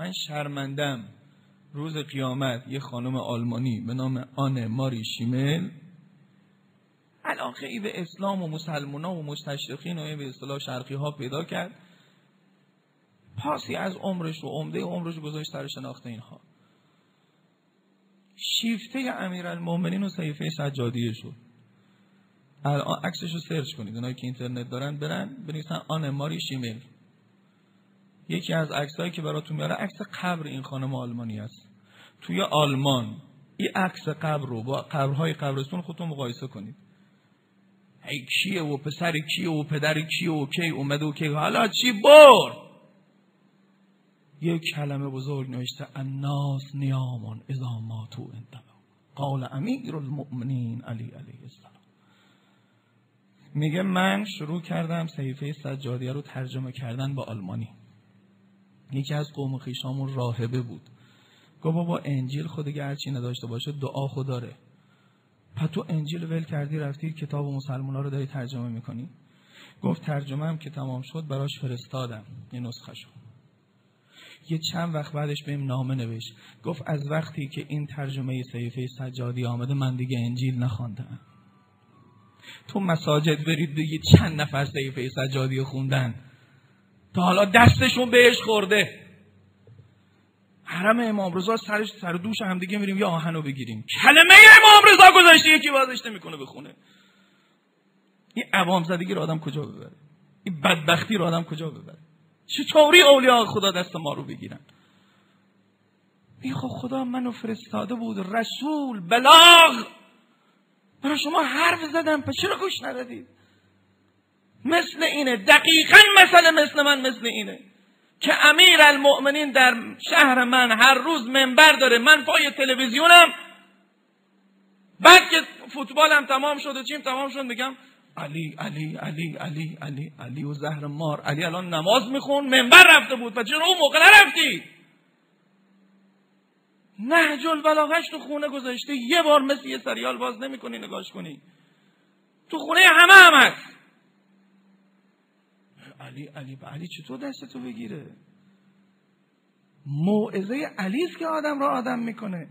من شرمندم. روز قیامت یه خانم آلمانی به نام آن ماری شیمل. علاقه ای به اسلام و مسلمان و مستشرقین و به اصطلاح شرقی ها پیدا کرد. پاسی از عمرش و عمده عمرش گذاشت سر شناخت اینها. شیفته امیرالمومنین و صحیفه سجادیه شد. الان عکسش رو سرچ کنید. اونایی که اینترنت دارن برن بنویسن آن ماری شیمل. یکی از عکسایی که براتون میاره عکس قبر این خانم آلمانی است توی آلمان این عکس قبر رو با قبرهای قبرستون خودتون مقایسه کنید. ای کیه و پسر کیه و پدر کیه و کی اومده و کی؟ حالا چی بر یک کلمه بزرگ نوشته الناس نیامون اذا ماتو انتبه قال امیر المؤمنین علی علیه السلام. میگه من شروع کردم صحیفه سجادیه رو ترجمه کردن به آلمانی. یکی از قوم خیشامون راهبه بود. گفت بابا انجیل خود دیگه هرچی نداشته باشه دعا خود داره. پس تو انجیل ول کردی رفتی کتاب مسلمان ها رو داری ترجمه می‌کنی؟ گفت ترجمه هم که تمام شد براش فرستادم یه نسخه شد یه چند وقت بعدش بهم نامه نوشت. گفت از وقتی که این ترجمه صحیفه سجادی آمده من دیگه انجیل نخواندم. تو مساجد برید بگید چند نفر صحیفه سجادی خوندن. تا حالا دستشون بهش خورده. حرم امام رضا سرش سر دوش هم دیگه میریم یا آهنو بگیریم. کلمه امام رضا گذاشته یکی بازش نمی‌کنه بخونه. این عوام زدگی رو آدم کجا ببره؟ این بدبختی رو آدم کجا ببره؟ چطوری اولیاء خدا دست ما رو بگیرن؟ این خب خدا منو فرستاده بود رسول بلاغ. برای شما حرف زدم پس چرا گوش ندادید؟ مثل اینه. دقیقا مثل مثل من مثل اینه. که امیر المؤمنین در شهر من هر روز منبر داره. من پای تلویزیونم. بعد که فوتبالم تمام شد و چیم تمام شد میگم علی علی علی علی علی علی و زهر مار. علی الان نماز میخون منبر رفته بود. و چرا اون موقع نرفتی؟ نهج البلاغش تو خونه گذاشته یه بار مثل یه سریال باز نمی‌کنی نگاش کنی. تو خونه همه هم هست. علی علی به علی چطور دستتو بگیره؟ موعظه علی که آدم را آدم می‌کنه.